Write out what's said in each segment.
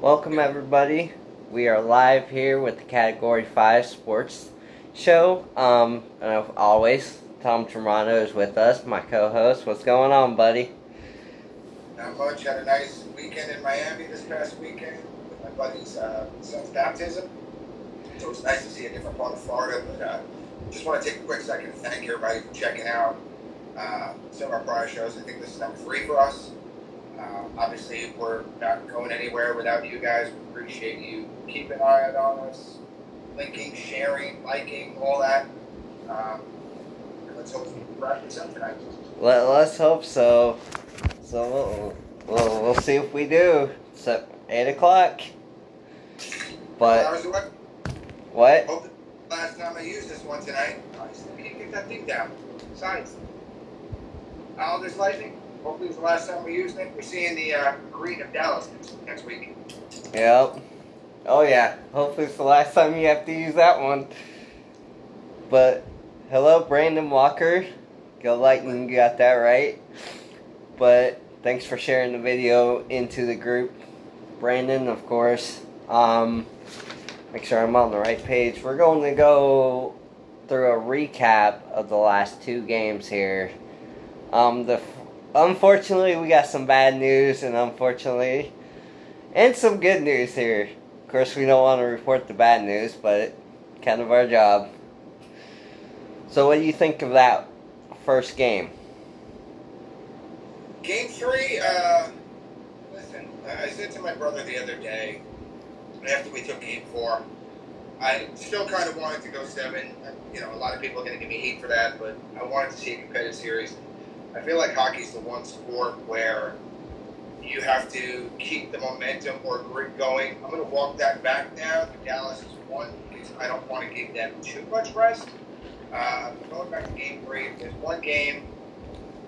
Welcome, everybody. We are live here with the Category 5 Sports Show. Um, and always, Tom Tremano is with us, my co host. What's going on, buddy? Not much. Had a nice weekend in Miami this past weekend with my buddy's uh, son's baptism. So it was nice to see a different part of Florida. But uh, just want to take a quick second to thank everybody for checking out uh, some of our prior shows. I think this is number three for us. Uh, obviously, we're not going anywhere without you guys. We appreciate you keeping an eye on us, linking, sharing, liking, all that. Um, let's hope we wrap this up tonight. Let, let's hope so. So we'll, we'll, we'll see if we do. It's at 8 o'clock. But, what? Hope the last time I used this one tonight, I still can't get that thing down. Besides, all this lightning. Hopefully, it's the last time we used it. We're seeing the uh, green of Dallas next, next week. Yep. Oh yeah. Hopefully it's the last time you have to use that one. But hello, Brandon Walker. Go Lightning, you got that right. But thanks for sharing the video into the group, Brandon. Of course. Um, make sure I'm on the right page. We're going to go through a recap of the last two games here. Um, the unfortunately we got some bad news, and unfortunately and some good news here. Of course, we don't want to report the bad news, but kind of our job. So, what do you think of that first game? Game three, uh, listen, I said to my brother the other day, after we took game four, I still kind of wanted to go seven. You know, a lot of people are going to give me heat for that, but I wanted to see a competitive series. I feel like hockey's the one sport where you have to keep the momentum or grit going. I'm going to walk that back now. Dallas is one because I don't want to give them too much rest. Uh, going back to game three, there's one game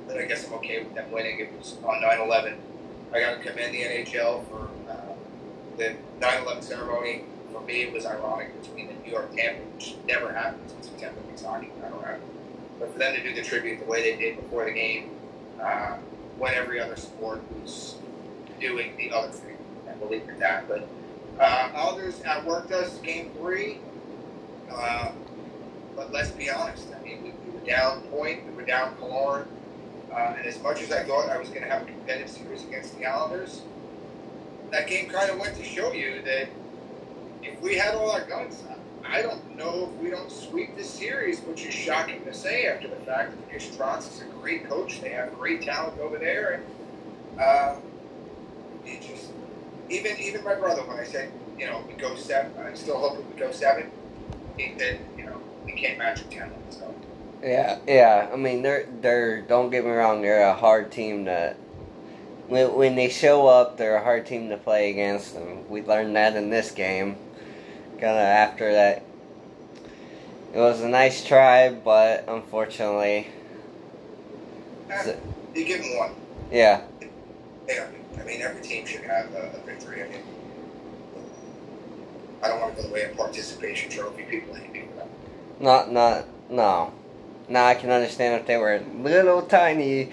that I guess I'm okay with them winning. It was on 9/11. I got to commend the NHL for uh, the 9/11 ceremony. For me, it was ironic between the New York Tampa, which never happens in September because hockey kind of happens. But for them to do the tribute the way they did before the game, uh, when every other sport was doing the other thing, I believe in that. But uh, Alders outworked us game three. Uh, but let's be honest. I mean, we, we were down point, we were down Killorn. Uh, and as much as I thought I was going to have a competitive series against the Islanders, that game kind of went to show you that if we had all our guns, I don't know if we don't sweep the series, which is shocking to say after the fact that Strauss is a great coach. They have great talent over there, and uh, it just even even my brother when I said you know we go seven, I'm still hoping we go seven. He that you know we can't match the talent. So Yeah, yeah. I mean, they're they're. Don't get me wrong. They're a hard team to. When when they show up, they're a hard team to play against, and we learned that in this game. Of after that, it was a nice try, but unfortunately, eh, you give them one. yeah, Yeah, I mean every team should have a, a victory. I mean, I don't want to go the way of participation trophy. People hate me for that. not not no. Now I can understand if they were little tiny,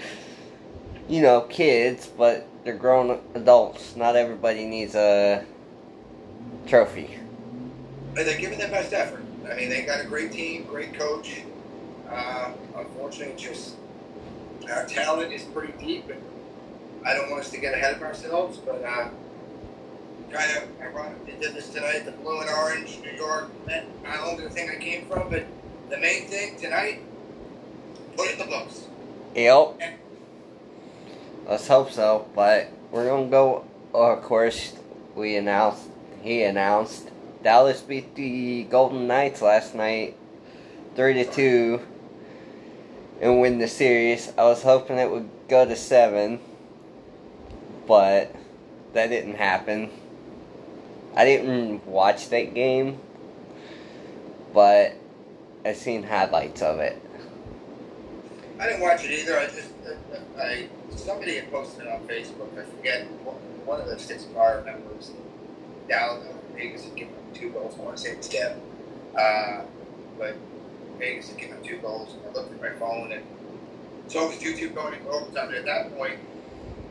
you know, kids, but they're grown adults. Not everybody needs a trophy. But they're giving their best effort. I mean, they got a great team, great coach. Uh, unfortunately, just our talent is pretty deep, and I don't want us to get ahead of ourselves. But uh, kind of ironic they did this tonight. The blue and orange New York Met Islander thing I came from, but the main thing tonight, put it in the books. Yep. Let's hope so. But we're gonna go. Of course, we announced. He announced Dallas beat the Golden Knights last night, three to two, and win the series. I was hoping it would go to seven, but that didn't happen. I didn't watch that game, but I seen highlights of it. I didn't watch it either. I just, I, I somebody had posted it on Facebook. I forget one, of the six bar members in Vegas had given them two goals. I want to say it was Deb, uh, but Vegas had given them two goals. And I looked at my phone and so it was two two going into overtime. At that point,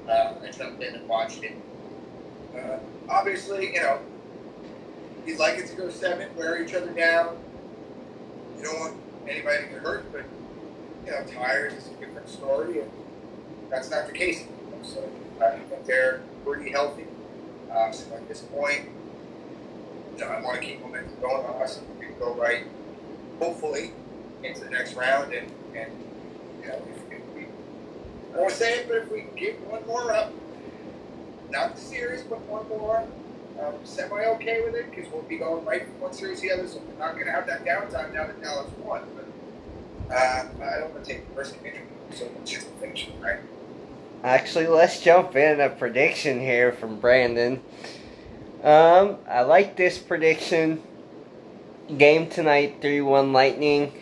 uh, I jumped in and watched it. Uh, obviously, you know, you'd like it to go seven, wear each other down. You don't want anybody to get hurt, but you know, tires is a different story, and that's not the case. So I think they're pretty healthy. Um, so at this point, know, I want to keep momentum going and we can go right, hopefully, into the next round, and and you know, if, if we, I want to say it, but if we get one more up, not the series, but one more. Um, semi okay with it because we'll be going right from one series to the other, so we're not going to have that downtime now that Dallas won. But uh, I don't want to take the risk of so it's just finish, right? Actually, let's jump in a prediction here from Brandon. Um, I like this prediction. Game tonight, 3 1 Lightning.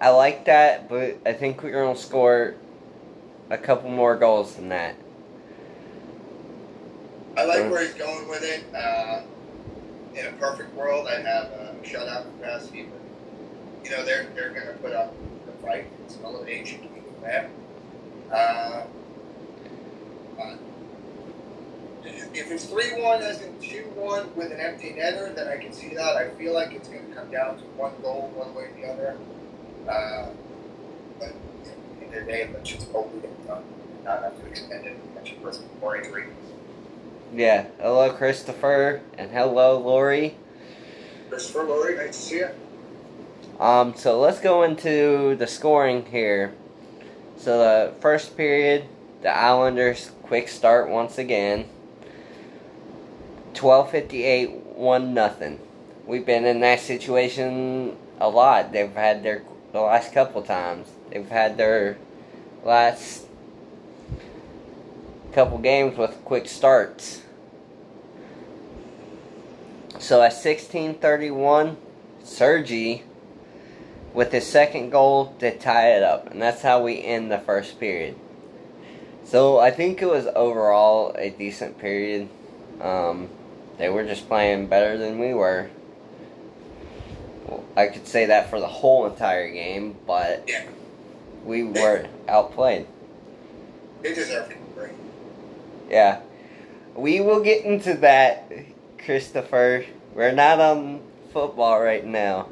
I like that, but I think we're going to score a couple more goals than that. I like where he's going with it. Uh, in a perfect world, I'd have a shutout capacity, but you know they're they're going to put up the fight. It's an elimination. Uh, uh, if it's three one as in two one with an empty netter, then I can see that. I feel like it's going to come down to one goal, one way or the other. Uh, but in the day, let's just hope we get done, not have to extend it, person more injury. Yeah. Hello, Christopher, and hello, Lori. Christopher, Lori, nice to see you. Um, so let's go into the scoring here. So the first period, the Islanders quick start once again. 1258 1 nothing. We've been in that situation a lot. They've had their the last couple times. They've had their last couple games with quick starts. So at 1631, Sergi with his second goal to tie it up, and that's how we end the first period. So I think it was overall a decent period. Um, they were just playing better than we were. I could say that for the whole entire game, but Yeah. we were outplayed. They deserve it. Right? Yeah. We will get into that, Christopher. We're not on football right now.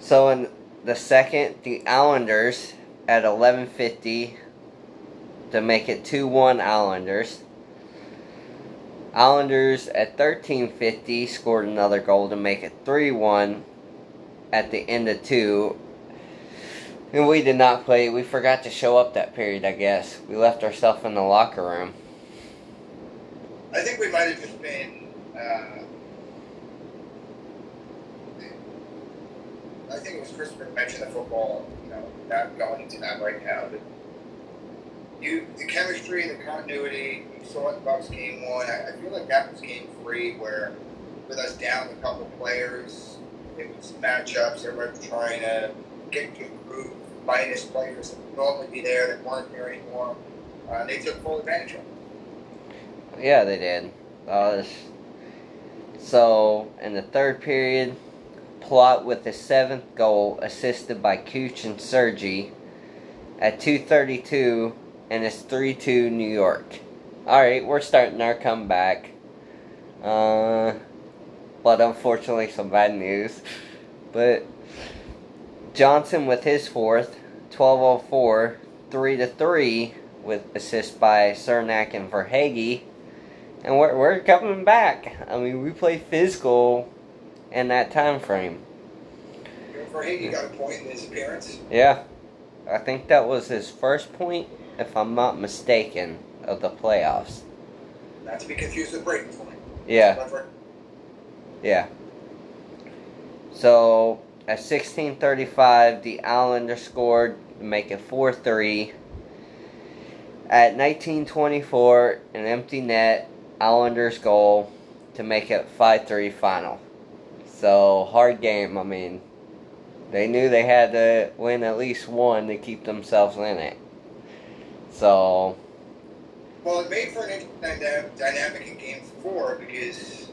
So in the second, the Islanders at 11:50 to make it 2-1 Islanders. Islanders at 13:50 scored another goal to make it 3-1 at the end of 2. And we did not play. We forgot to show up that period, I guess. We left ourselves in the locker room. I think we might have just been. Uh, I think it was Christopher mentioned the football. You know, not going into that right now. But you, the chemistry, the continuity. You saw it in Bucks game one. I, I feel like that was game three, where with us down a couple players, it was matchups. Everybody was trying to get to groove. Minus players that would normally be there that weren't there anymore. Uh, they took full advantage of it. Yeah, they did. Uh, so, in the third period, Palat with his seventh goal, assisted by Kuch and Sergi, at 2:32, and it's 3-2 New York. All right, we're starting our comeback. Uh, but unfortunately, some bad news. But Johnson with his fourth, 12:04, three to three, with assist by Cernak and Verhaeghe. And we're, we're coming back. I mean, we play physical in that time frame. Verhaeghe got a point in his appearance. Yeah. I think that was his first point, if I'm not mistaken, of the playoffs. Not to be confused with Brayden's point. Yeah, yeah. So at 16:35, the Islanders scored to make it 4-3. At 19:24, an empty net Islanders goal to make it 5-3 final. So hard game. I mean, they knew they had to win at least one to keep themselves in it. So well, it made for an interesting dynamic in Game Four because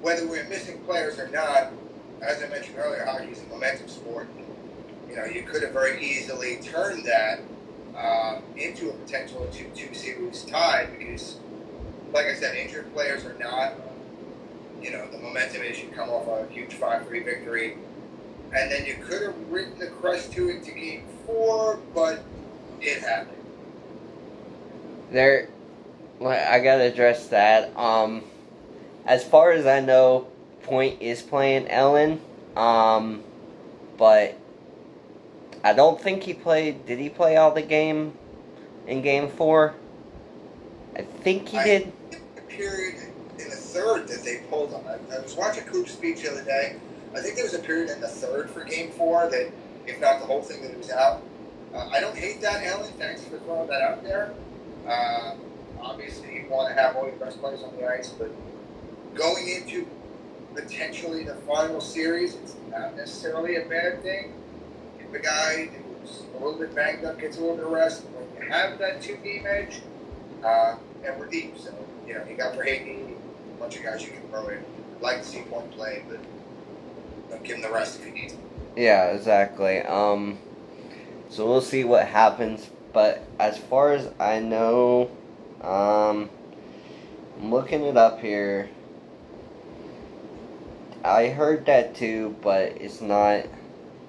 whether we're missing players or not, as I mentioned earlier, hockey is a momentum sport. You know, you could have very easily turned that um, into a potential two-two series tie because like I said, injured players or not, you know, the momentum is you come off a huge 5 3 victory. And then you could have written the crust to it to game four, but it happened. There, I gotta address that. Um, as far as I know, Point is playing Ellen. Um, but I don't think he played. Did he play all the game in game four? I think he I did. think the period in the third that they pulled on. I, I was watching Coop's speech the other day. I think there was a period in the third for game four that, if not the whole thing, that it was out. Uh, I don't hate that, Alan. Thanks for throwing that out there. Uh, obviously, you want to have all your best players on the ice, but going into potentially the final series, it's not necessarily a bad thing. If a guy who's a little bit banged up gets a little bit rest, when you have that two game edge, uh, and we're deep. So, you know, you got Verhaeghe, a bunch of guys you can throw in. I'd like to see point play, but give him the rest if he needs it. Yeah, exactly. Um, so we'll see what happens. But as far as I know, um, I'm looking it up here. I heard that too, but it's not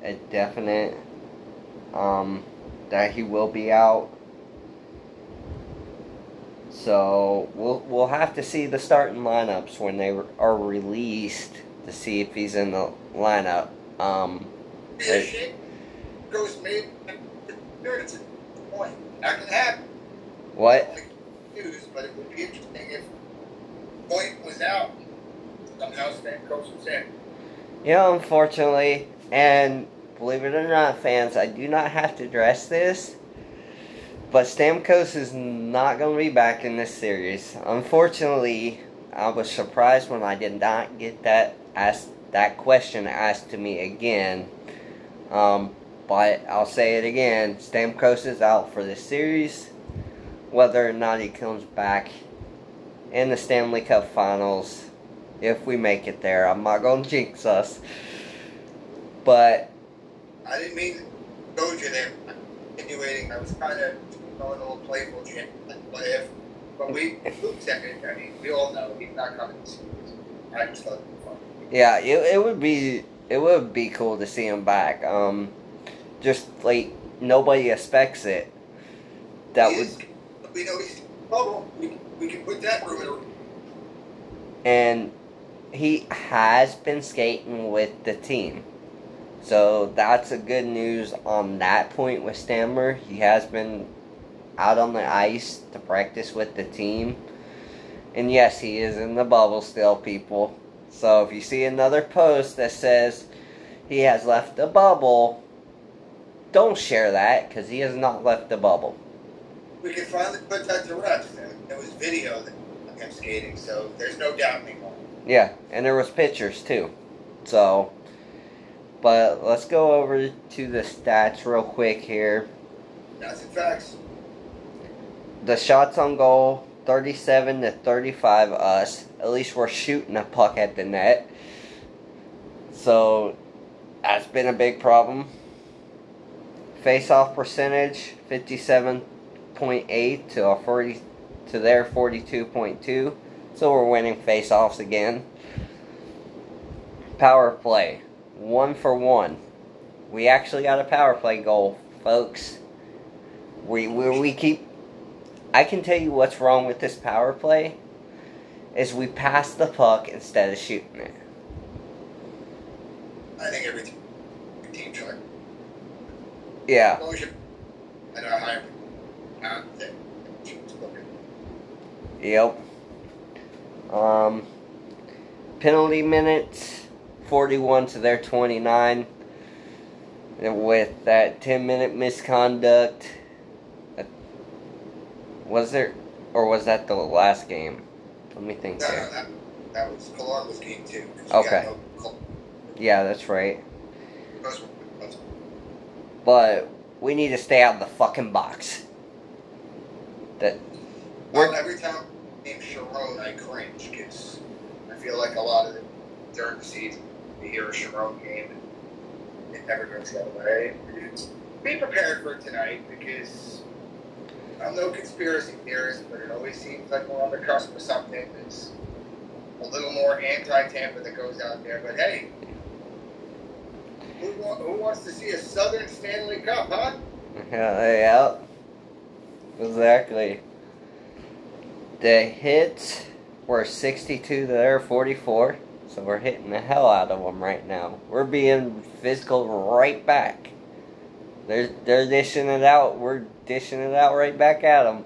a definite um, that he will be out. So we'll we'll have to see the starting lineups when they are released to see if he's in the lineup. Um, goes point. That can happen. what? News, but it would be interesting if Point was out. Somehow Stamkos was in. Yeah, unfortunately, and believe it or not, fans, I do not have to address this, but Stamkos is not going to be back in this series. Unfortunately, I was surprised when I did not get that asked that question asked to me again. Um, but I'll say it again: Stamkos is out for this series. Whether or not he comes back in the Stanley Cup Finals, if we make it there. I'm not gonna jinx us. But I didn't mean to go you there. Insinuating I was kind of going a little playful, Jim. But if, but we, Luke second, I mean, we all know he's not coming to series. I just thought it was fun. yeah, it, it would be it would be cool to see him back. Um, just like nobody expects it. That He would is- We know he's bubble. We, we can put that rumor. and he has been skating with the team. So that's a good news on that point with Stammer. He has been out on the ice to practice with the team. And yes, he is in the bubble still, people. So if you see another post that says he has left the bubble, don't share that because he has not left the bubble. We can finally put that to rest. There was video of him skating, so there's no doubt anymore. Yeah, and there was pictures too. So, but let's go over to the stats real quick here. That's in facts. The shots on goal, 37 to 35 us. At least we're shooting a puck at the net. So, that's been a big problem. Face off percentage, 57.8 to a 40 to their 42.2. So we're winning face offs again. Power play, one for one. We actually got a power play goal, folks. We, we, we keep. I can tell you what's wrong with this power play is we pass the puck instead of shooting it. I think every team tried. Yeah, Closure. And a higher. Uh, that team's looking. yep. Um, penalty minutes, 41 to their 29. And with that 10 minute misconduct, uh, was there, or was that the last game? Let me think No, no, that, that was Cologne game two. Okay. no Yeah, that's right. Those were- those- But we need to stay out of the fucking box. That Well, every time name Sharon, I cringe because I feel like a lot of it during the season, you hear a Sharon game and it never goes that way. Be prepared for tonight because I'm no conspiracy theorist, but it always seems like we're on the cusp of something that's a little more anti-Tampa that goes out there. But hey, who, wa- who wants to see a Southern Stanley Cup, huh? Yeah, yeah. Exactly. The hits were 62 to their 44, so we're hitting the hell out of them right now. We're being physical right back. They're, they're dishing it out. We're dishing it out right back at them.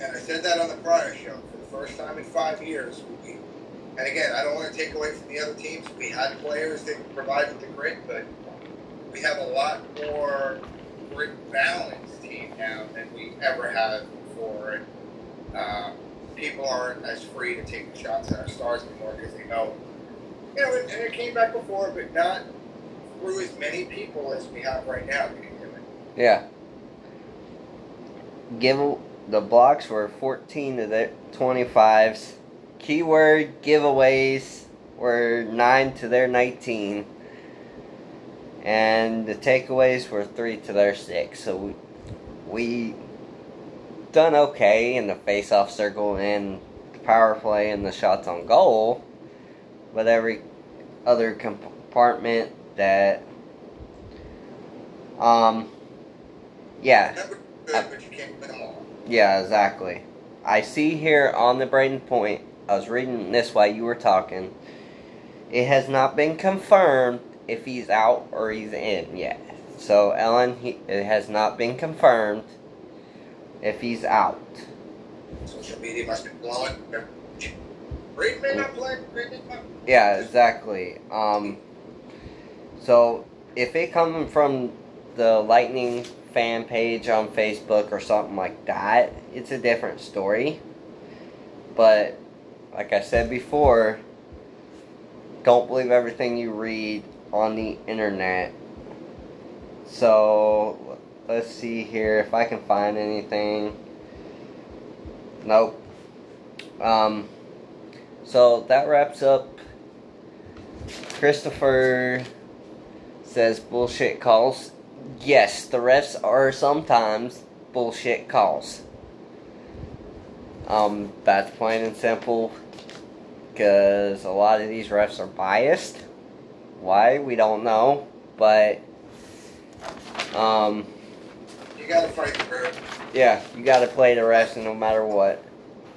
And I said that on the prior show. For the first time in five years, we, and again, I don't want to take away from the other teams. We had players that provided the grit, but we have a lot more grit balanced team now than we ever have before. And uh, people aren't as free to take shots at our stars anymore because they know, you know, and, and it came back before, but not through as many people as we have right now. Yeah. Give the blocks were 14 to the 25s. Keyword giveaways were 9 to their 19. And the takeaways were 3 to their 6. So we, we done okay in the face-off circle and the power play and the shots on goal. But every other compartment that um yeah Remember, good, but you can't win them all. yeah exactly i see here on the brayden point i was reading this while you were talking it has not been confirmed if he's out or he's in yet so ellen he, it has not been confirmed if he's out Social media must be blowing. Reed may not play. Reed. Yeah, exactly. Um, so if it coming from the Lightning fan page on Facebook or something like that, it's a different story. But like I said before, don't believe everything you read on the internet. So let's see here if I can find anything. Nope. Um, so that wraps up. Christopher says bullshit calls. Yes, the refs are sometimes bullshit calls. Um, that's plain and simple. Because a lot of these refs are biased. Why? We don't know. But, um, You got to fight the group. yeah, you gotta play the refs no matter what.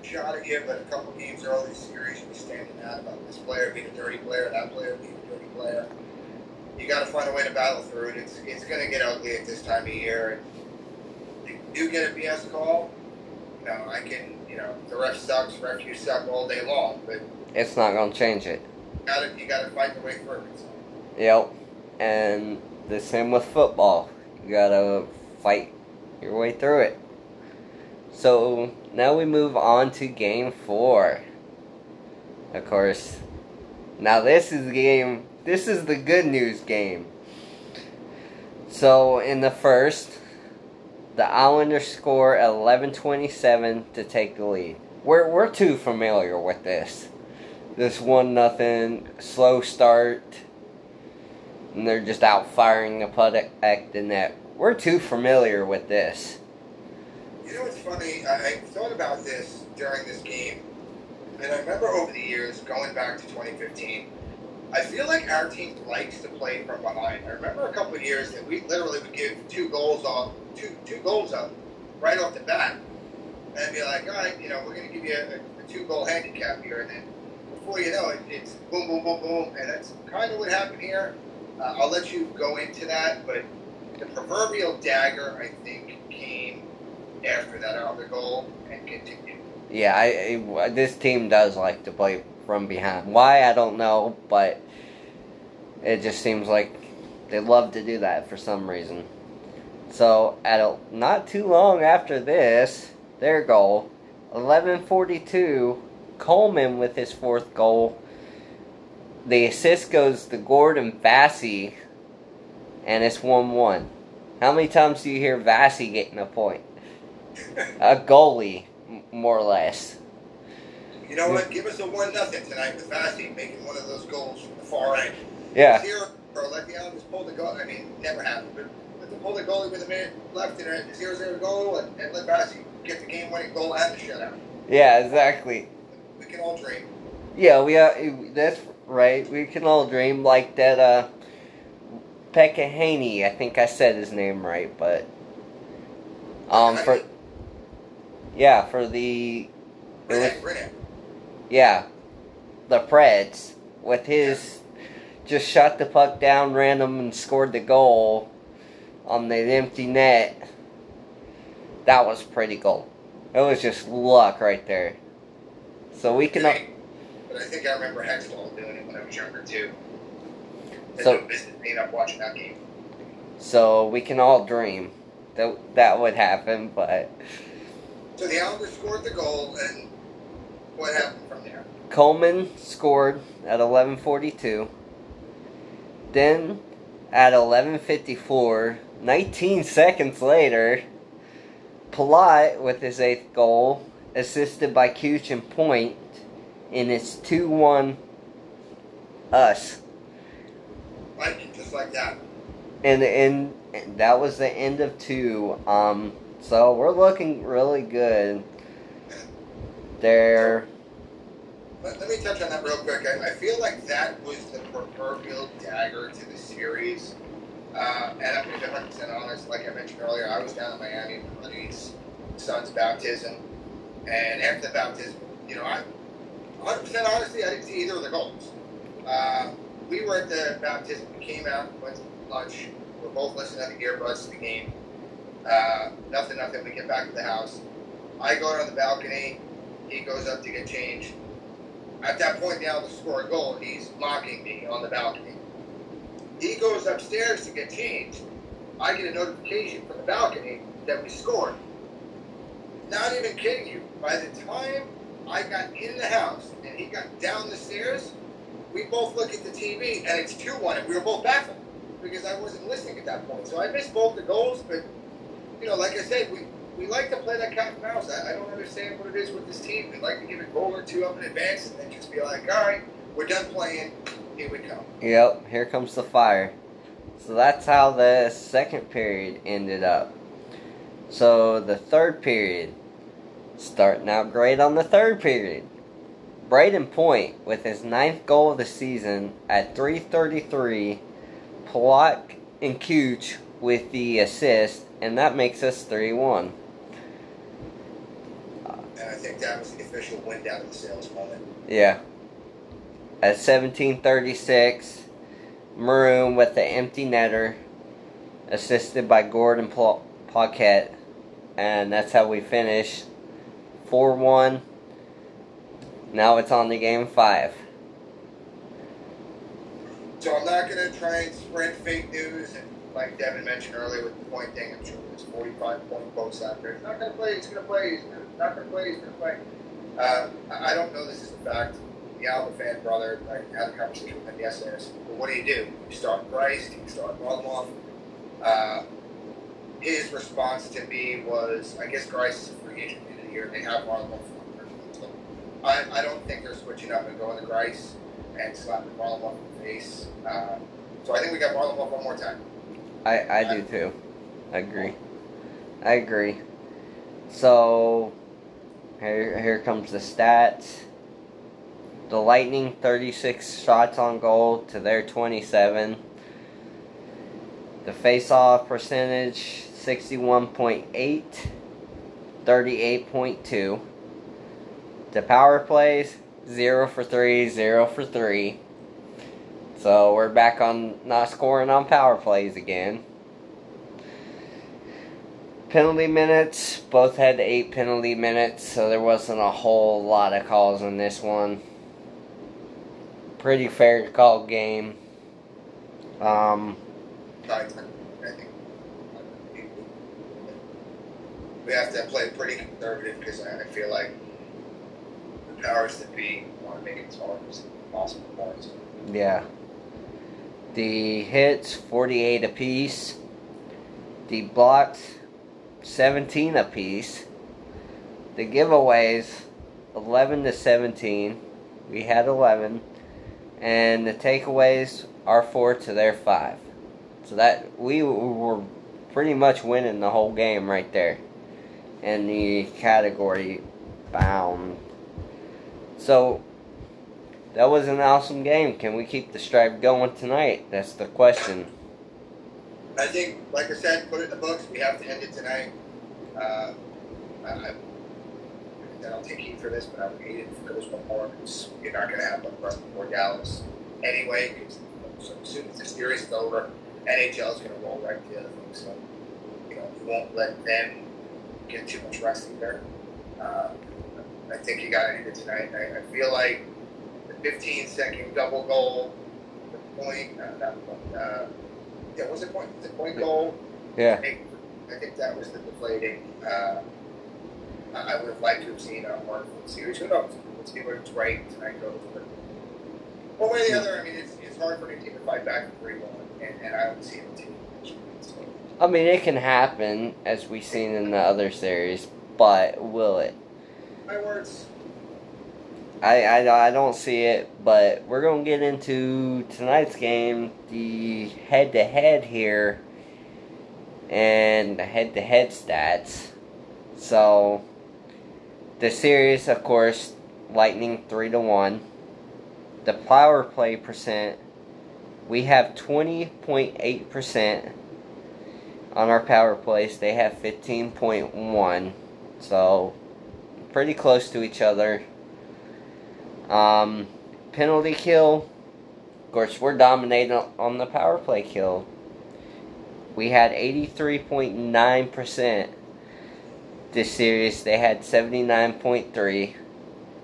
Shot at you, but a couple games early series, were standing out about this player being a dirty player, that player being a dirty player. You got to find a way to battle through it. It's it's going to get ugly at this time of year. And if you do get a BS call, you know, I can, you know, the ref sucks, ref you suck all day long, but It's not gonna change it. you got to you got to fight the way through it. Yep. And the same with football. You gotta fight your way through it. So now we move on to game four. Of course. Now this is the game this is the good news game. So in the first, the Islanders score eleven twenty seven to take the lead. We're we're too familiar with this. This one nothing slow start and they're just out firing the puck at the net. We're too familiar with this. You know what's funny? I, I thought about this during this game, and I remember over the years, going back to 2015, I feel like our team likes to play from behind. I remember a couple of years that we literally would give two goals off, two two goals up, right off the bat, and be like, all right, you know, we're going to give you a, a two goal handicap here, and then before you know it, it's boom, boom, boom, boom, and that's kind of what happened here. Uh, I'll let you go into that, but the proverbial dagger, I think, came after that other goal and continued. Yeah, I, I this team does like to play from behind. Why I don't know, but it just seems like they love to do that for some reason. So at a, not too long after this, their goal, eleven forty two, Coleman with his fourth goal. The assist goes to Gordon Vassy, and it's one one. How many times do you hear Vassy getting a point? A goalie, more or less. You know what? Give us a one nothing tonight with Vasi making one of those goals from the far end. Yeah, Here or let the Islanders pull the goal. I mean, never happened, but to pull the goalie with a minute left and a 0 0 goal and, and let Bassey get the game winning goal and the shutout. Yeah, exactly. We can all dream. Yeah, we are. That's right. We can all dream like that. Uh, Pekka Haney. I think I said his name right, but um for yeah for the was, yeah the Preds with his just shot the puck down random and scored the goal on the empty net. That was pretty cool. It was just luck right there. So we can. But I think I remember Hextall doing it when I was younger too. So- So business up watching that game. So we can all dream that that would happen, but So the Islanders scored the goal, and what happened from there? Coleman scored at 11:42. Then at 11:54, 19 seconds later, Palat with his eighth goal, assisted by Kuch and Point, and it's 2-1 us. Lightning, just like that. and and that was the end of two. Um, so we're looking really good. There, Let, let me touch on that real quick. I, I feel like that was the proverbial dagger to the series. Uh, and I'm going to be 100% honest. Like I mentioned earlier, I was down in Miami for buddy's son's baptism. And after the baptism, you know, I, 100% honestly, I didn't see either of the goals. Uh, we were at the baptism. We came out, went to lunch. We're both listening to the earbuds to the game. Uh, nothing, nothing. We get back to the house. I go out on the balcony. He goes up to get changed. At that point, now to score a goal, he's mocking me on the balcony. He goes upstairs to get changed. I get a notification from the balcony that we scored. Not even kidding you. By the time I got in the house and he got down the stairs, we both look at the TV and it's 2 1, and we were both baffled because I wasn't listening at that point. So I missed both the goals, but, you know, like I said, we, we like to play that cat and mouse. I, I don't understand what it is with this team. We like to give a goal or two up in advance and then just be like, all right, we're done playing. Here we come. yep, here comes the fire. So that's how the second period ended up. So the third period, starting out great on the third period. Brayden Point with his ninth goal of the season at 3:33. Palat and Kuch with the assist, and that makes us 3-1. And I think that was the official win down to the sales moment. Yeah. At 1736, Maroon with the empty netter, assisted by Gordon Paquette. And that's how we finish 4 1. Now it's on to game 5. So I'm not going to try and spread fake news. Like Devin mentioned earlier with the point thing, I'm sure there's 45 point quotes out there. He's not going to play. He's going to play. He's not going to play. He's going to play. Uh, I don't know this is a fact. The Alba fan brother, I had a conversation with him yesterday. I said, well, what do you do? You start Bryce? You start Varlamov? Uh, his response to me was, I guess Greiss is a free agent of year. They have so I, I don't think they're switching up and going to Greiss and slapping Varlamov in the face. Uh, so I think we got Barlow Varlamov one more time. I, I do too. I agree. I agree. So, here, here comes the stats. The Lightning 36 shots on goal to their 27. The face-off percentage 61.8, 38.2. The power plays 0 for 3, 0 for 3. So we're back on not scoring on power plays again. Penalty minutes, both had eight penalty minutes, so there wasn't a whole lot of calls in this one. Pretty fair call game. Um, I think we have to play pretty conservative because I feel like the powers that be want to make it as hard as possible for us. yeah. The hits, 48 apiece. The blocks, 17 apiece. The giveaways, 11 to 17. We had 11. And the takeaways are 4 to their 5. So that we were pretty much winning the whole game right there in the category bound. So that was an awesome game. Can we keep the stripe going tonight? That's the question. I think, like I said, put it in the books. We have to end it tonight. Uh, I, I, I don't take heat for this, but I would hate it there was one more because you're not going to have run before Dallas anyway. Because so as soon as the series is over, NHL is going to roll right to the other thing. So you know, you won't let them get too much rest either. Uh, I think you got it tonight. I, I feel like the 15 second double goal, the point, uh, not uh, yeah, was it point? The point goal. Yeah. I think, I think that was the deflating. Uh, I would have liked to have seen a more full series. Who knows? Let's see what's right tonight goes. But one way or the other, I mean, it's, it's hard for any team to fight back from 3 1, and, and I don't see a team. I mean, it can happen as we've seen in the other series, but will it? my words. I, I, I don't see it, but we're going to get into tonight's game, the head to head here, and the head to head stats. So, the series, of course, Lightning 3 to 1. The power play percent, we have 20.8% on our power plays. They have 15.1. So, pretty close to each other. Um, penalty kill. Of course, we're dominating on the power play kill. We had 83.9% this series. They had 79.3.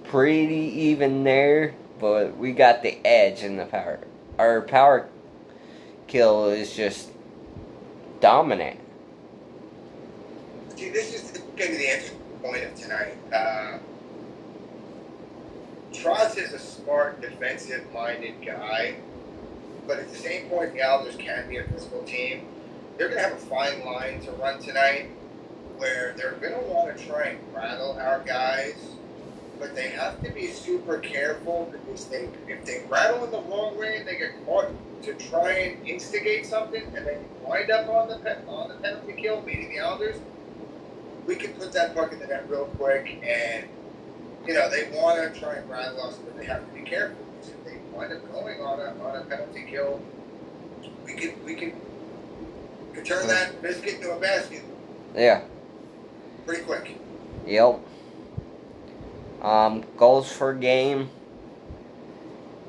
Pretty even there, but we got the edge in the power. Our power kill is just dominant. See, this is going to be the interesting point of tonight. Uh, is a smart, defensive-minded guy, but at the same point, the Islanders can be a physical team. They're going to have a fine line to run tonight, where they're going to want to try and rattle our guys, but they have to be super careful because they, if they rattle in the wrong way and they get caught to try and instigate something, and they wind up on the pe- on the penalty kill, meaning the Islanders, we can put that puck in the net real quick and you know, they want to try and rattle us, but they have to be careful because if they wind up going on a on a penalty kill, we can we can, we can turn that biscuit into a basket Yeah. pretty quick. Yep. Um, goals for game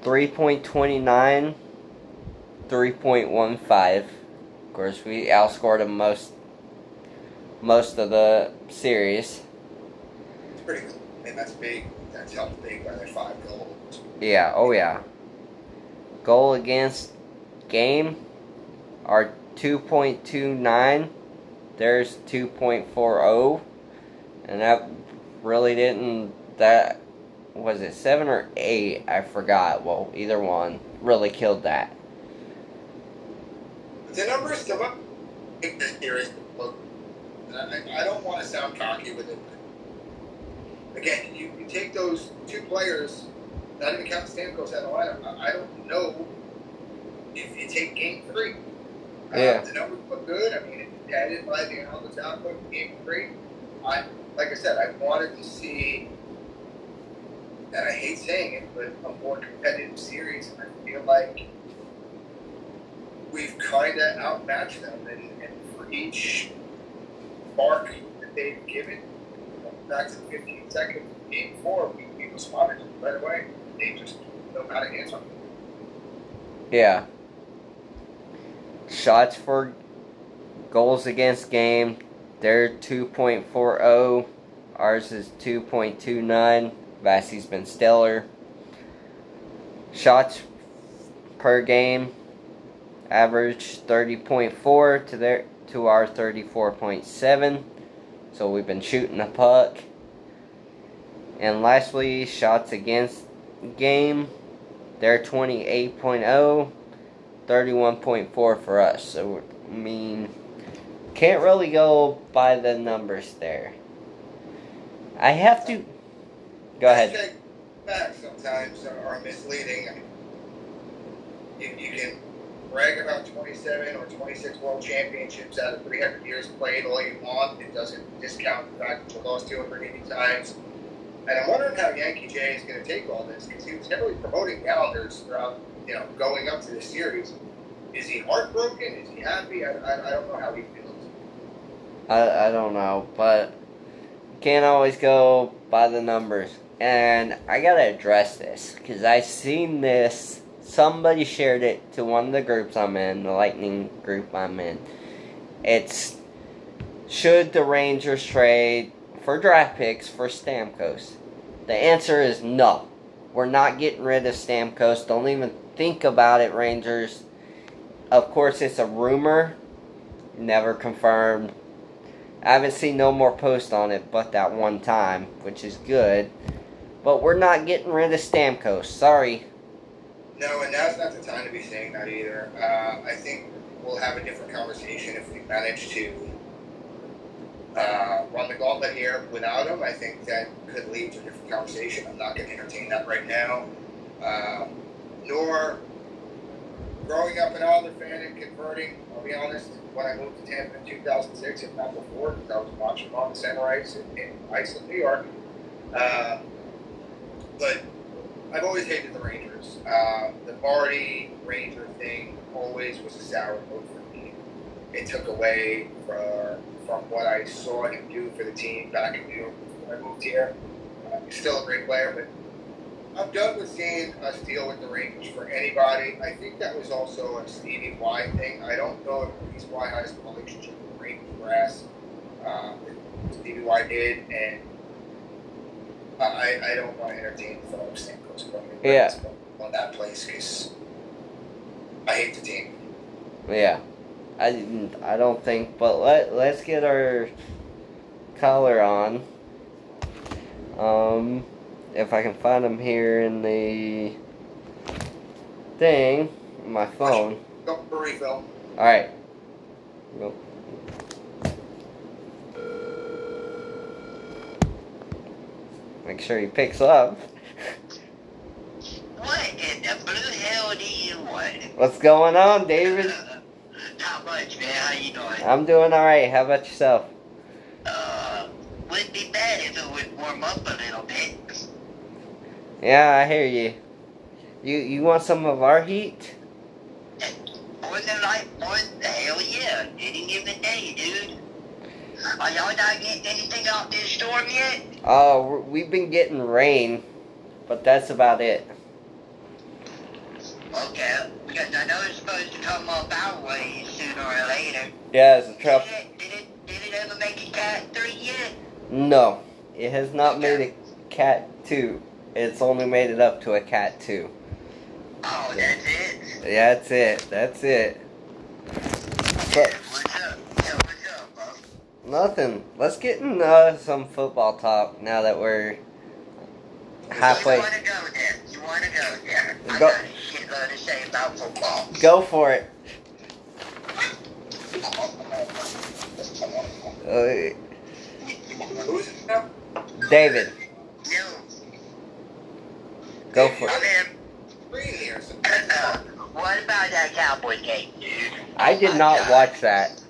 3.29, 3.15. Of course, we outscored them most most of the series. It's pretty good, and that's big. That's helped big by their five goals. Yeah, oh yeah. Goal against game are 2.29. There's 2.40. And that really didn't. That. Was it 7 or 8? I forgot. Well, either one really killed that. The numbers come up. I think this series. Look, I, I don't want to sound cocky with it. Again, you, you take those two players, not even count Stamkos the lineup. I, I don't know if you take game three. Uh, Yeah. the numbers look good. I mean, it added by the Islanders output in game three. I, like I said, I wanted to see, and I hate saying it, but a more competitive series. And I feel like we've kind of outmatched them, and, and for each mark that they've given, back to 15 seconds, game four, we, we responded right away. They just know how to answer. Yeah. Shots for goals against game, they're 2.40. Ours is 2.29. Vassie's been stellar. Shots per game, average 30.4 to their to our 34.7. So we've been shooting the puck. And lastly, shots against game, they're 28.0, 31.4 for us. So, I mean, can't really go by the numbers there. I have to. Go ahead. Facts sometimes are, misleading. I mean, you, you can brag about 27 or 26 world championships out of 300 years played all you want. It doesn't discount the fact that you lost 280 times. And I'm wondering how Yankee Jay is going to take all this because he was heavily promoting calendars throughout, you know, going up to this series. Is he heartbroken? Is he happy? I, I, I don't know how he feels. I, I don't know, but you can't always go by the numbers. And I gotta address this because I seen this. Somebody shared it to one of the groups I'm in, the Lightning group I'm in. It's should the Rangers trade for draft picks for Stamkos? The answer is no. We're not getting rid of Stamkos. Don't even think about it, Rangers. Of course, it's a rumor, never confirmed. I haven't seen no more posts on it but that one time, which is good. But we're not getting rid of Stamkos. Sorry. No, and now's not the time to be saying that either. Uh, I think we'll have a different conversation if we manage to uh, run the gauntlet here without him. I think that could lead to a different conversation. I'm not going to entertain that right now. Um, nor growing up an Islander fan and converting, I'll be honest, when I moved to Tampa in 2006, if not before, because I was watching on the ice in, in Iceland, New York. Uh, but I've always hated the Rangers. Uh, the Marty Ranger thing always was a sour note for me. It took away for, from what I saw him do for the team back in New York when I moved here. Uh, he's still a great player, but I'm done with seeing us deal with the Rangers for anybody. I think that was also a Stevie Y thing. I don't know if Stevie Y has a relationship with Rangers brass. Uh, Stevie Y did, and I, I don't want to entertain thought of Stamkos going Yeah. on that place because I hate the team. Yeah. I didn't I don't think but let let's get our collar on. Um if I can find them here in the thing, my phone. Go for refill. Alright. Go. Make sure he picks up. What in the blue hell do you want? What's going on, David? Not much, man. How you doing? I'm doing alright. How about yourself? Uh, wouldn't be bad if it would warm up a little bit. Yeah, I hear you. You you want some of our heat? More than like, more the hell yeah. Any given day, dude. Are y'all not getting anything out this storm yet? Oh, we've been getting rain, but that's about it. Okay, because I know it's supposed to come up our way sooner or later. Yeah, it's a Did trap. it, did it, did it ever make a cat three yet? No, it has not made a cat two. It's only made it up to a cat two. Oh, that's it? Yeah, that's it. That's it. But what's up? Yeah, what's up, bro? Nothing. Let's get in uh, some football talk now that we're halfway. You want to go there? You want to go there? I Go. got a shitload to say about football. Go for it. Uh, Who's it now? David, No, go for I'm it. in. Green Uh, what about that Cowboy game, dude? I Oh did my not God. watch that.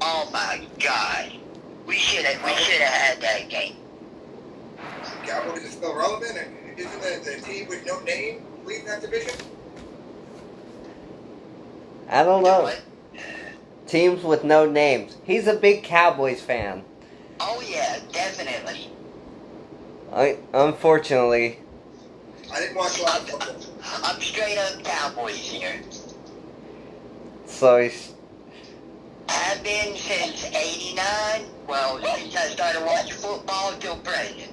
Oh my God. We should have. We should have had that game. Cowboys are still relevant, and isn't the, the team with no name leading that division? I don't know. What? Teams with no names. He's a big Cowboys fan. Oh yeah, definitely. I, unfortunately, I didn't watch a lot of football. I'm straight up Cowboys here. so he's Have been since '89. Well, since I started watching football till present.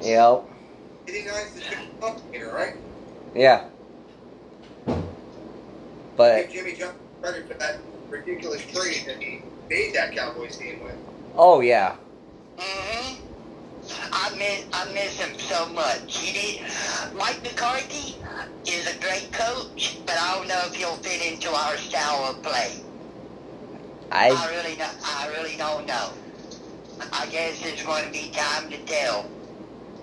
yep, 89 is the big up here, right? yeah. But Give Jimmy Johnson credit for that ridiculous trade that he made that Cowboys team with. oh yeah, Mm-hmm. I miss I miss him so much. He did Mike McCarthy is a great coach, but I don't know if he'll fit into our style of play. I I really don't, I really don't know. I guess it's going to be time to tell.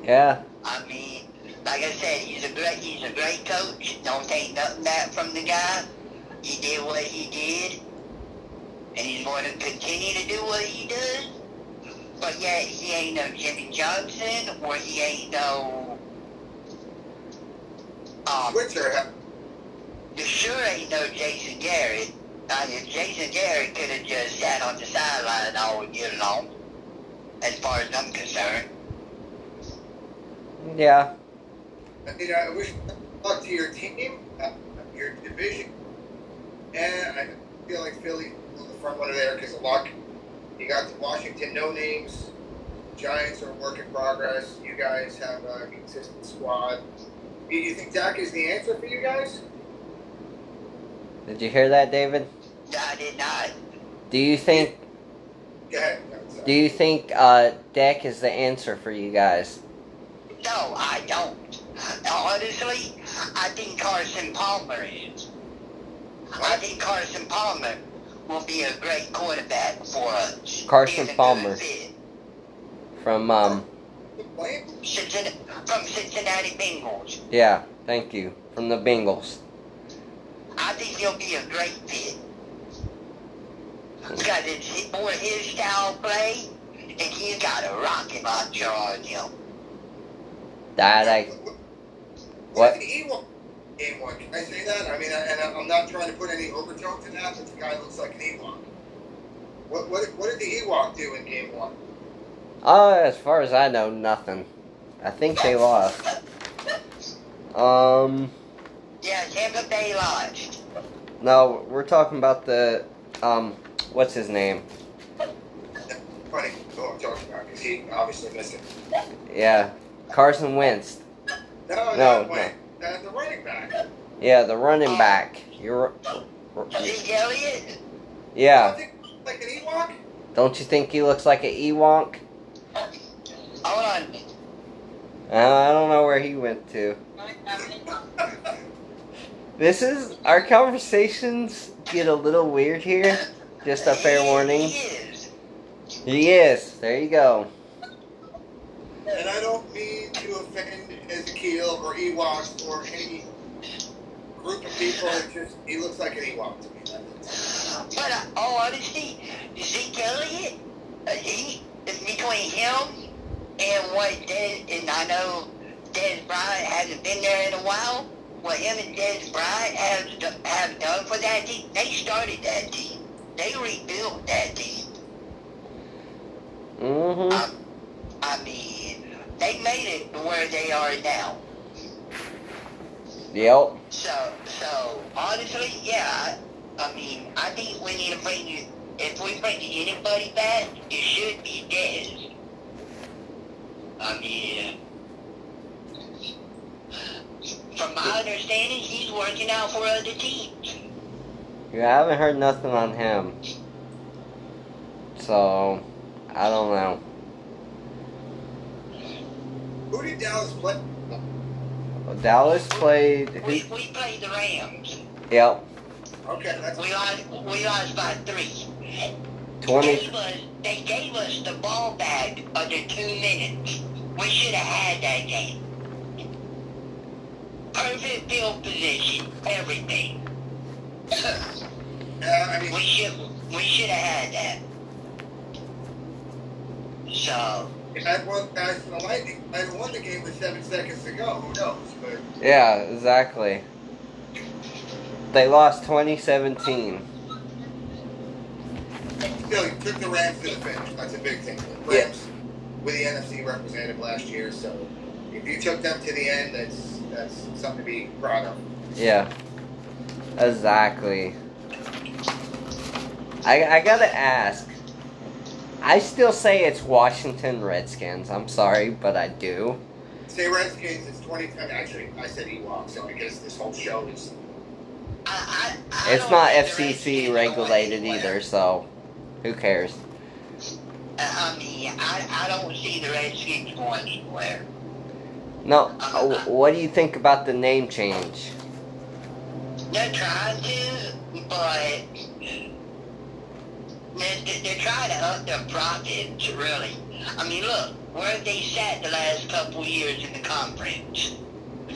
yeah I mean, like like I said, he's a great he's a great coach. Don't take nothing back from the guy. He did what he did, and he's going to continue to do what he does. But yet he ain't no Jimmy Johnson, or he ain't no um. Switzer, ha- You sure ain't no Jason Garrett. I mean, Jason Garrett could have just sat on the sideline all year long, as far as I'm concerned. Yeah. I mean, I wish luck to your team, uh, your division, and I feel like Philly on the front runner there because of luck. You got the Washington no names. Giants are a work in progress. You guys have a consistent squad. Do you think Dak is the answer for you guys? Did you hear that, David? No, I did not. Do you think Go ahead. No, sorry. do you think uh Dak is the answer for you guys? No, I don't. Honestly, I think Carson Palmer is. I think Carson Palmer will be a great quarterback for us. Carson He's a good Palmer. From um Cincinnati, from Cincinnati Bengals. yeah, thank you. From the Bengals. I think he'll be a great fit. Because it's more his style of play, and he's got a rocket launcher on him. That I What? What? the Ewok game one? Can I say that? I mean, I, and I'm not trying to put any overtone to that, but the guy looks like an Ewok. What, what, what did the Ewok do in game one? uh as far as I know, nothing. I think they lost. Um Yeah, Tampa Bay lost. no, we're talking about the um what's his name? Funny, who I'm talking about, because he obviously missed it. Yeah. Carson Wentz. No, No, no, no. wait. Uh, the running back. Yeah, the running back. You're Zeke Elliott? I Yeah. think like an Ewok. Don't you think he looks like an Ewok? Hold on. Uh, I don't know where he went to. This is our conversations get a little weird here. Just a fair He warning. is. He is. There you go. and I don't mean to offend Ezekiel or Ewok or any group of people. It just he looks like an Ewok to me. That's it. But uh, all honesty, Zeke Elliott, uh, he between him and what Dez and I know Dez Bryant hasn't been there in a while. What him and Dez Bryant have have done for that team, they started that team. They rebuilt that team. Mm-hmm. I mean, they made it to where they are now. Yep. So, so honestly, yeah. I, I mean, I think we need to bring you. If we bring anybody back, it should be Dez. I mean, from my understanding, he's working out for other teams. You haven't heard nothing on him. So, I don't know. Who did Dallas play? Dallas played. We, Who, we played the Rams. yep. Okay, that's We lost. We lost by three. 20. Gave us, they gave us the ball back under two minutes. We should have had that game. Perfect field position, everything. Yeah, I mean, we should we should have had that. So If had one guys from the Lightning, I had won the game with seven seconds to go. Who knows? But Yeah, exactly. They lost 2017. still, you took the Rams to the finish. That's a big thing. The Yeah. Rams were the NFC representative last year, so if you took them to the end, that's that's something to be proud of. Yeah. Exactly. I, I gotta ask. I still say it's Washington Redskins. I'm sorry, but I do. Say Redskins It's twenty. I mean, actually, I said Ewok, so I guess this whole show is. I, I, I It's don't not think the FCC regulated either, so who cares? I mean, I, I don't see the Redskins going anywhere. No, uh, what do you think about the name change? They're trying to, but they're, they're trying to up their profits, really. I mean, look, where have they sat the last couple years in the conference?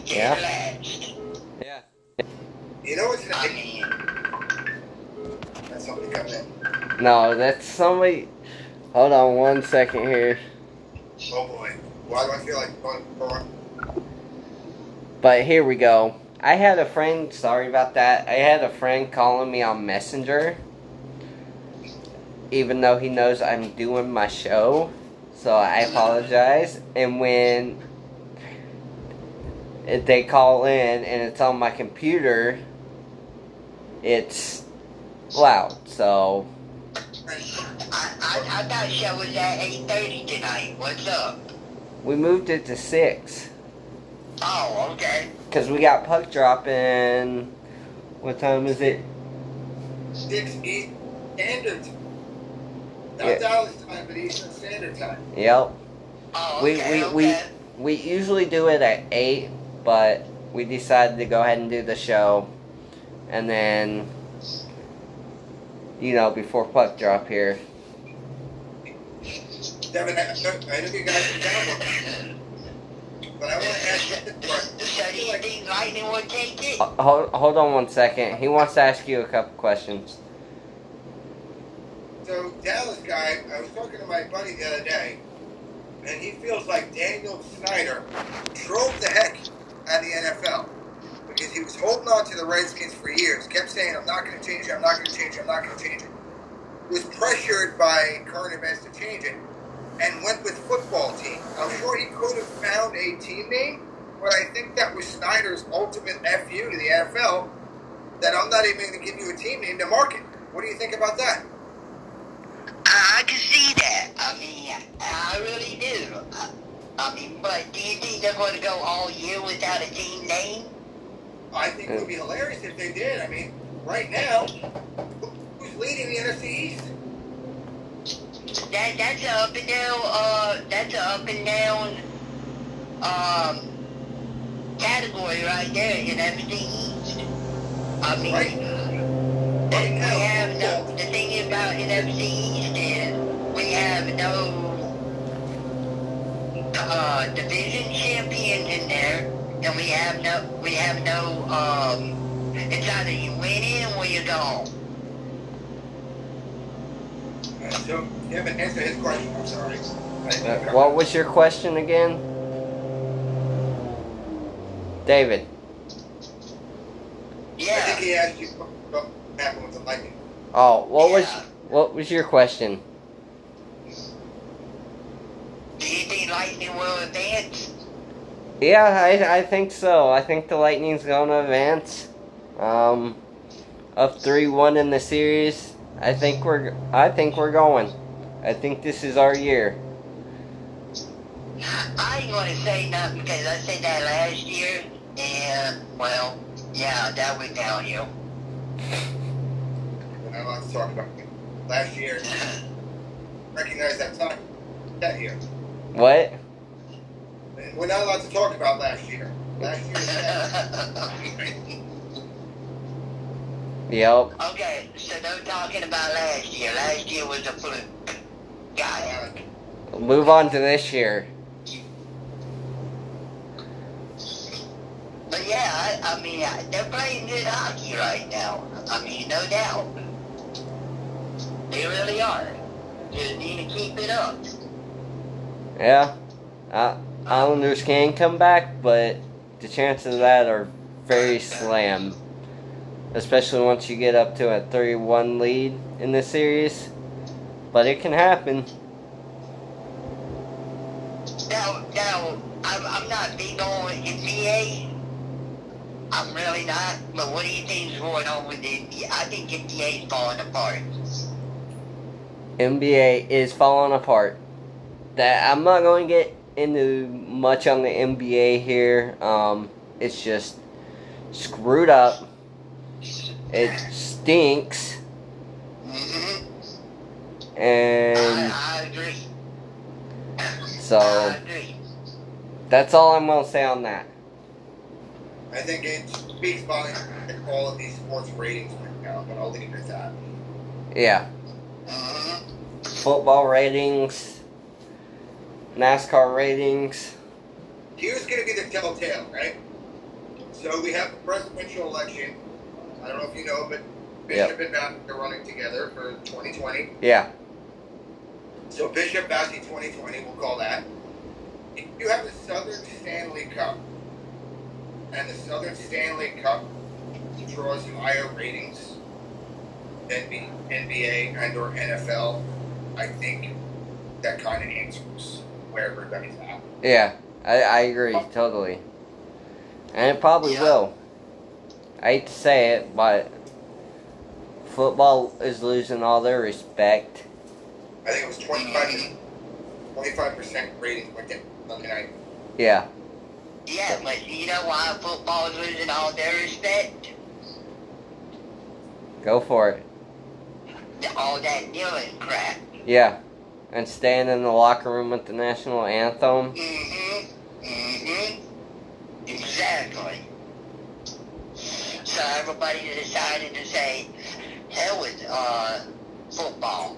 Yeah. last. Yeah. You know what's I an mean, That's somebody coming in. No, that's somebody. Hold on one second here. Oh boy. Why do I feel like going for But here we go. I had a friend, sorry about that. I had a friend calling me on Messenger. Even though he knows I'm doing my show. So I apologize. And when they call in and it's on my computer, it's loud. So I, I, I thought show was at 8.30 tonight. What's up? we moved it to 6. Oh, okay. Because we got puck dropping. What time is it? Six East Standard Time. Not Yeah. Dallas time, but Eastern Standard Time. Yep. Oh, We- okay, we- we- okay. We usually do it at 8, but we decided to go ahead and do the show. And then, you know, before puck drop here. Devin, I, know you guys but I want to ask you this question. So I do feel you like think Lightning will take it? Hold, hold on one second. He wants to ask you a couple questions. So Dallas guy, I was talking to my buddy the other day, and he feels like Daniel Snyder drove the heck out of the NFL because he was holding on to the Redskins for years, kept saying, "I'm not going to change it. I'm not going to change it. I'm not going to change it." Was pressured by current events to change it, and went with football team. I'm sure he could have found a team name, but I think that was Snyder's ultimate fu to the NFL. That I'm not even going to give you a team name to market. What do you think about that? I, I can see that. I mean, I really do. I, I mean, but do you think they're going to go all year without a team name? I think it would be hilarious if they did. I mean, right now, who's leading the NFC East? That that's a up and down. Uh, that's a up and down. Um, category right there in everything East. I mean, Right. we Right have no. The thing about everything East is we have no uh, division champions in there, and we have no. We have no. Um, it's either you win in or you go. Uh, so, you haven't answered his question. I'm sorry. Uh, what was your question again? David. I Yeah. think he asked you what happened with the Lightning. Oh, what was what was your question? Do you think Lightning will advance? Yeah, I, I think so. I think the Lightning's going to advance. Um, up three one in the series. I think we're I think we're going. I think this is our year. I ain't gonna say nothing because I said that last year, and well, yeah, that went downhill. We're not allowed to talk about it. Last year, recognize that time. That year. What? We're not allowed to talk about last year. Last year. Yep. okay, so no talking about last year. Last year was a fluke. It. Uh, Move on to this year. But yeah, I, I mean, they're playing good hockey right now. I mean, no doubt. They really are. Just need to keep it up. Yeah. Uh, Islanders can come back, but the chances of that are very slim. Especially once you get up to a 3 1 lead in this series. But it can happen. Now, now, I'm, I'm not big on NBA. I'm really not. But what do you think is going on with the NBA? I think NBA is falling apart. NBA is falling apart. That I'm not going to get into much on the NBA here. Um, it's just screwed up. It stinks, Mm-hmm. And I, I agree. so I agree. that's all I'm going to say on that. I think it speaks volumes of these sports ratings right now, but I'll leave it at that. Yeah, Mm-hmm. football ratings, NASCAR ratings. Here's going to be the telltale, right? So we have the presidential election. I don't know if you know, but Yep. Bishop and Vasy are running together for 2020. Yeah. So Bishop Vasy 2020, we'll call that. If you have the Southern Stanley Cup, and the Southern Stanley Cup draws you higher ratings than the NBA and or NFL. I think that kind of answers where everybody's at. Yeah. I, I agree totally. And it probably Yeah. will. I hate to say it, but football is losing all their respect. I think it was 25 25 percent ratings went down Sunday night. Yeah. Yeah, but you know why football is losing all their respect? Go for it. All that kneeling crap. Yeah. And staying in the locker room with the national anthem. Mm-hmm. Mm-hmm. Exactly. So everybody decided to say, hell with uh, football.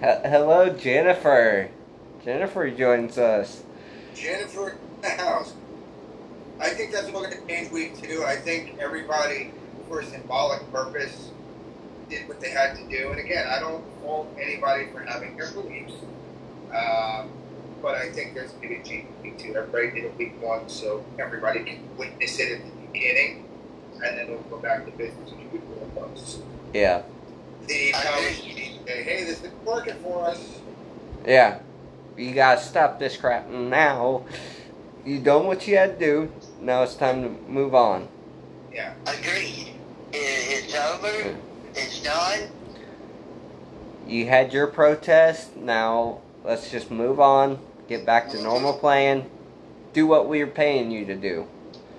He- hello, Jennifer. Jennifer joins us. Jennifer in the house. I think that's what we're going to change week two. I think everybody, for a symbolic purpose, did what they had to do. And again, I don't fault anybody for having their beliefs. Um, but I think there's going to be a change week two. Everybody did it week one, so everybody can witness it at the beginning, and then we'll go back to business as usual. Yeah. The powers to be say, hey, this is working for us. Yeah. You gotta stop this crap now. You done what you had to do. Now it's time to move on. Yeah. Agreed. It's over. It's done. You had your protest. Now let's just move on. Get back to normal playing. Do what we are paying you to do.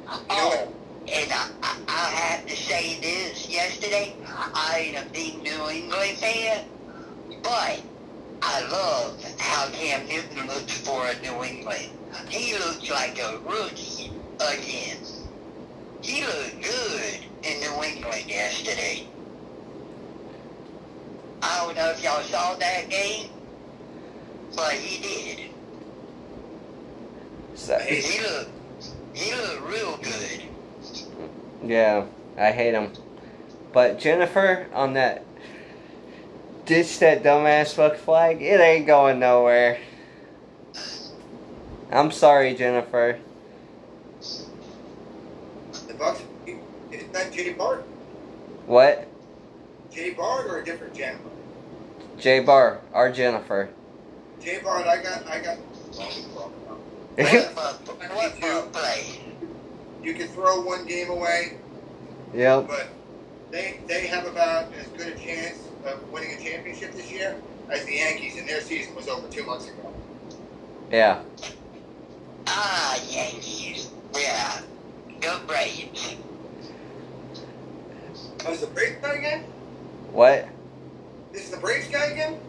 Oh, and I, I, I have to say this. Yesterday, I ain't a big New England fan, but I love how Cam Newton looks for a New England. He looks like a rookie again. He looked good in New England yesterday. I don't know if y'all saw that game, but he did. So, He looked, he looked real good. yeah, I hate him. But Jennifer, on that, ditch that dumbass fuck flag. It ain't going nowhere. I'm sorry, Jennifer. The Bucks. Is that Jay Bart? What? Jay Bart or a different Jennifer? J Bar, our Jennifer. Jay Bart, I got, I got. What for, play? You can throw one game away, yep. but they they have about as good a chance of winning a championship this year as the Yankees, and their season was over two months ago. Yeah. Ah, Yankees. Yeah. Go Braves. Oh, is the Braves guy again? What? This is the Braves guy again?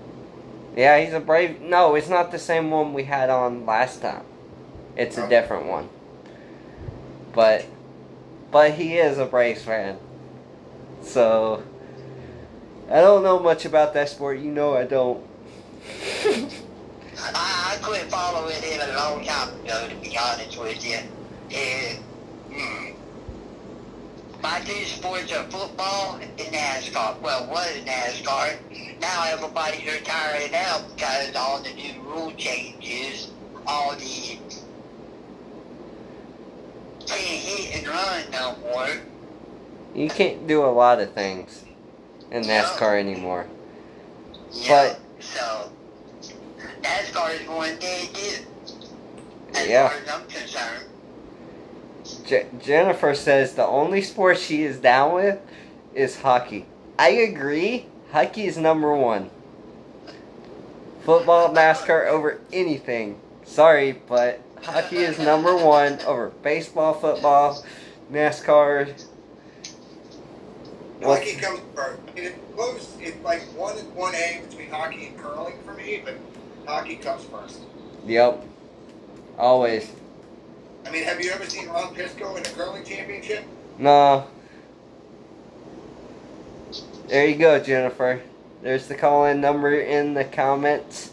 Yeah, he's a brave. No, it's not the same one we had on last time. It's a Oh. different one. But, but he is a Braves fan. So, I don't know much about that sport. You know I don't. I, I quit following it a long time ago, to be honest with you. And, hmm. My two sports are football and NASCAR. Well, was NASCAR. Now everybody's retiring out because all the new rule changes, all the can't hit and run no more. You can't do a lot of things in NASCAR anymore. You But- so NASCAR is going dead too. As Yeah. far as I'm concerned. Je- Jennifer says the only sport she is down with is hockey. I agree. Hockey is number one. Football, NASCAR over anything. Sorry, but hockey is number one over baseball, football, NASCAR. Hockey comes first. I mean, it's close. It's like one one A between hockey and curling for me, but hockey comes first. Yep. Always. I mean, have you ever seen Ron Pisco in a curling championship? No. There you go, Jennifer. There's the call-in number in the comments.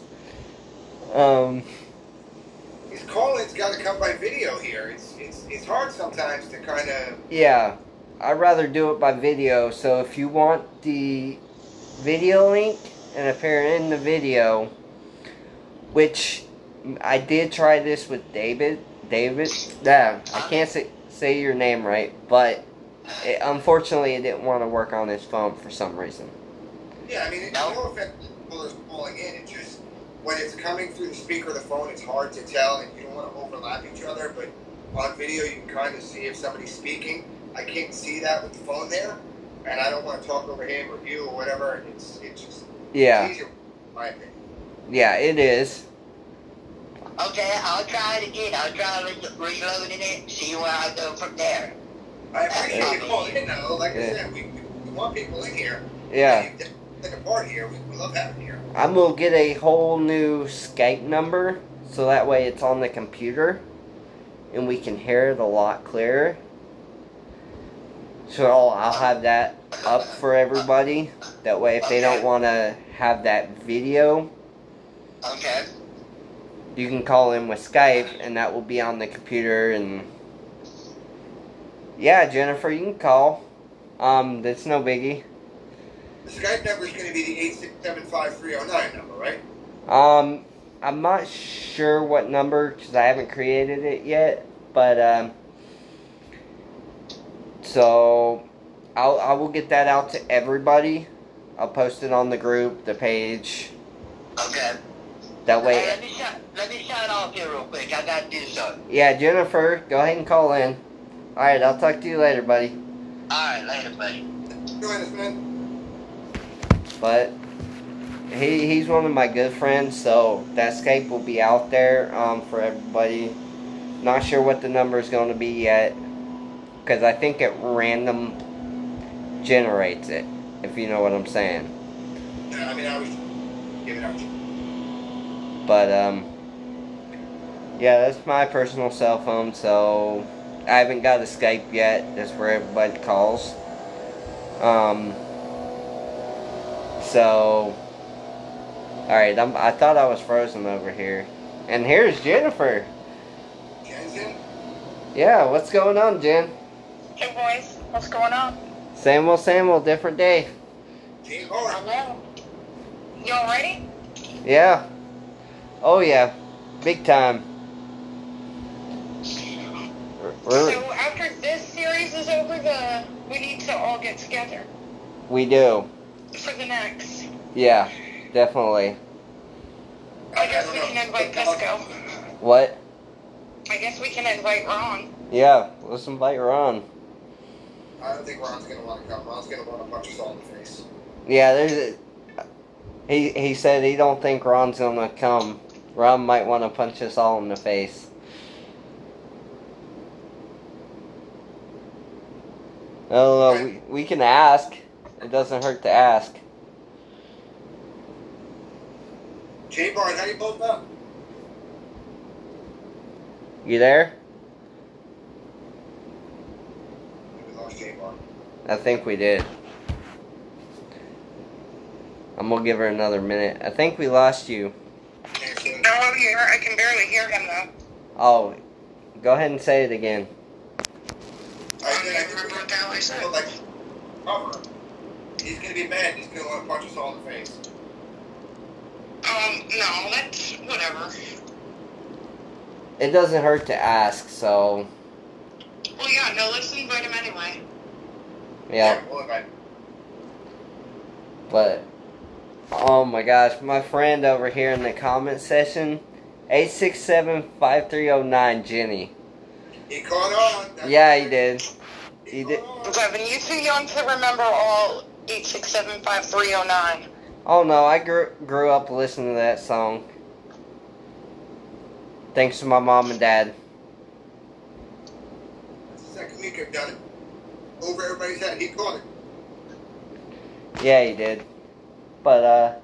Um. His call-in's got to come by video here. It's it's it's hard sometimes to kind of Yeah, I'd rather do it by video. So if you want the video link and appear in the video, which I did try this with David. David, yeah, I can't say say your name right, but it, unfortunately, it didn't want to work on his phone for some reason. yeah. I mean, no offense to people that's calling in. It's just when it's coming through the speaker of the phone, it's hard to tell, and you don't want to overlap each other. But on video, you can kind of see if somebody's speaking. I can't see that with the phone there, and I don't want to talk over him or you or whatever. It's it's just Yeah, easier, in my opinion. yeah, it is. Okay, I'll try it again. I'll try re- reloading it, see where I go from there. I appreciate you calling in, though. Like I Yeah. said, we, we, we want people in here. Yeah. You Take a part here. We, we love having you here. I'm gonna get a whole new Skype number so that way it's on the computer and we can hear it a lot clearer. So I'll, have that up for everybody. That way, if they don't want to have that video, Okay. you can call in with Skype and that will be on the computer. And yeah, Jennifer, you can call. Um, that's no biggie. The Skype number is going to be the 8675309 number, right? Um, I'm not sure what number because I haven't created it yet, but um, so I'll I will get that out to everybody. I'll post it on the group, the page. Okay. That Hey, way, let me shut let me shut off here real quick. I gotta do something. yeah, Jennifer, go ahead and call in. All right, I'll talk to you later, buddy. Alright, later, buddy. Join us, man. But he he's one of my good friends, so that Skype will be out there um, for everybody. Not sure what the number is going to be yet, because I think it random generates it. If you know what I'm saying. Yeah, I mean, I was giving up. But um, yeah, that's my personal cell phone, so I haven't got a Skype yet. That's where everybody calls. Um. So, all right, I'm, thought I was frozen over here, and here's Jennifer. Yeah, what's going on, Jen? Hey boys, what's going on? Same old, same old, different day. Gene Hart. Hello. Y'all ready? Yeah. Oh yeah, big time. We're- So after this series is over, the we need to all get together we do. for the next. Yeah, definitely. I guess we can invite Pisco. What? I guess we can invite Ron. Yeah, let's invite Ron. I don't think Ron's going to want to come. Ron's going to want to punch us all in the face. Yeah, there's a. He he said he don't think Ron's gonna come. Ron might want to punch us all in the face. Oh, uh, we we can ask. It doesn't hurt to ask. Jay Bart, how you both up? You there? We lost Jay I think we did. I'm gonna give her another minute. I think we lost you. Jensen. No, I'm here. I can barely hear him though. Oh, go ahead and say it again. I I said, I don't remember what the hell I said. we like cover. He's going to be mad. He's going to want to punch us all in the face. Um, no, that's whatever. It doesn't hurt to ask, so Oh well, yeah, no, let's invite him anyway. yeah. We'll. But oh my gosh, my friend over here in the comment section, eight six seven five three zero nine Jenny. He caught on. That's Yeah, he did. He, He did. on. Kevin, you too young to remember all eight six seven five three zero nine. Oh no, I grew grew up listening to that song. Thanks to my mom and dad. That's the second week I've done it. Over everybody's head. He caught it. Yeah, he did. But uh,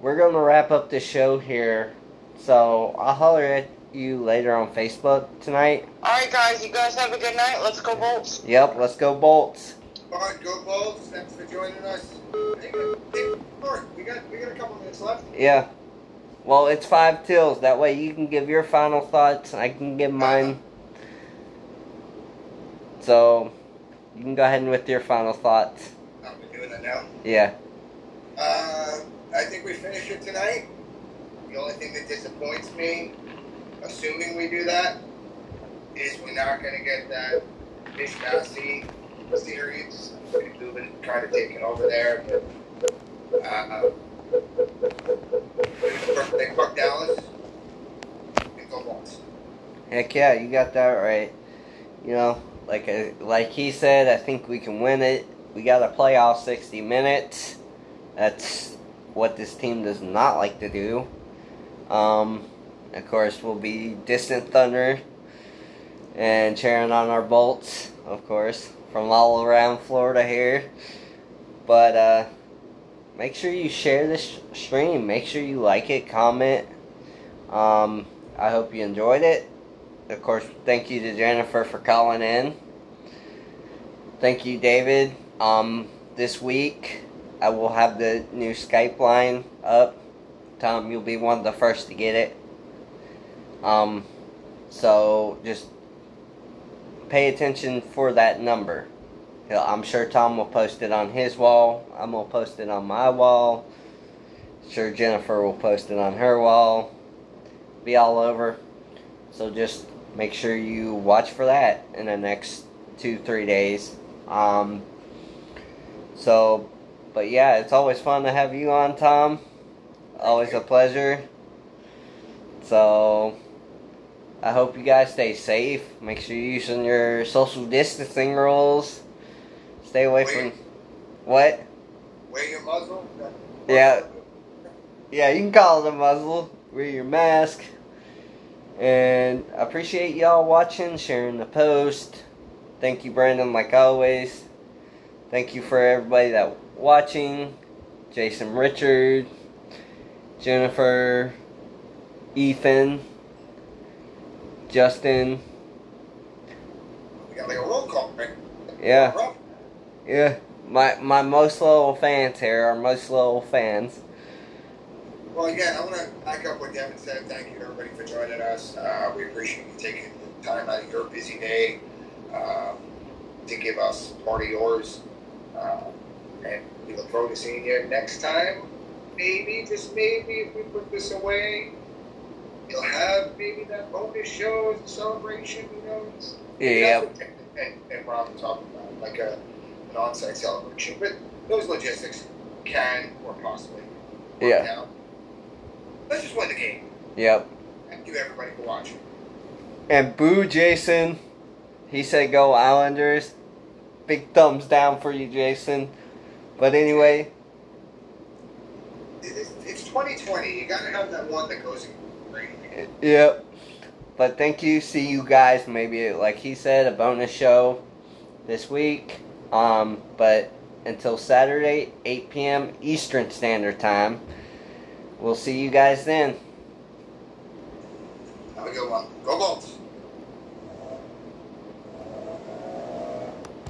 we're gonna wrap up the show here. So I'll holler at you later on Facebook tonight. All right, guys, you guys have a good night. Let's go Bolts. Yep, let's go Bolts. All right, go Bolts. Thanks for joining us. Hey, hey, Bart, we got we got a couple minutes left. Yeah. Well, it's five tills. That way you can give your final thoughts. I can give mine. So you can go ahead and with your final thoughts. Doing that now. Yeah. Uh, I think we finish it tonight. The only thing that disappoints me, assuming we do that, is we're not going to get that Fish Massey series. We've been trying to take it over there. But, uh, they fuck Dallas. And go. Heck yeah, you got that right. You know, like I, like he said, I think we can win it. We got to play all 60 minutes. That's what this team does not like to do. Um, of course, we'll be distant thunder and cheering on our bolts, of course, from all around Florida here. But uh, make sure you share this stream. Make sure you like it, comment. Um, I hope you enjoyed it. Of course, thank you to Jennifer for calling in. Thank you, David. Um, this week, I will have the new Skype line up. Tom, you'll be one of the first to get it. Um, so just pay attention for that number. I'm sure Tom will post it on his wall. I'm gonna post it on my wall. Sure, Jennifer will post it on her wall. Be all over. So just make sure you watch for that in the next two, three days. Um, so, but yeah, it's always fun to have you on, Tom. Always a pleasure. So, I hope you guys stay safe. Make sure you're using your social distancing rules. Stay away from what? Wear your muzzle. Yeah. Yeah, you can call it a muzzle. Wear your mask. And I appreciate y'all watching, sharing the post. Thank you, Brandon, like always. Thank you for everybody that watching. Jason Richard, Jennifer, Ethan, Justin. We got like a roll call, right? Yeah, yeah. My my most loyal fans here are most loyal fans. Well, again, I want to back up what Devin said. Thank you to everybody for joining us. Uh, we appreciate you taking the time out of your busy day um, to give us part of yours. Uh, and we look forward to seeing you next time. Maybe, just maybe, if we put this away, you'll have maybe that bonus show as a celebration. Who knows? Yeah, That's what Tim and, and Rob talking about, like a, an on-site celebration. But those logistics can or possibly work Yeah. out. Let's just win the game. yep. Thank you, everybody, for watching. And boo Jason. He said go Islanders. Big thumbs down for you, Jason. But anyway, It's, it's 2020. You got to have that one that goes in yep. But thank you. See you guys. Maybe like he said, a bonus show this week. Um, but until Saturday, 8 p.m. Eastern Standard Time. We'll see you guys then. Have a good one. Go Bolts.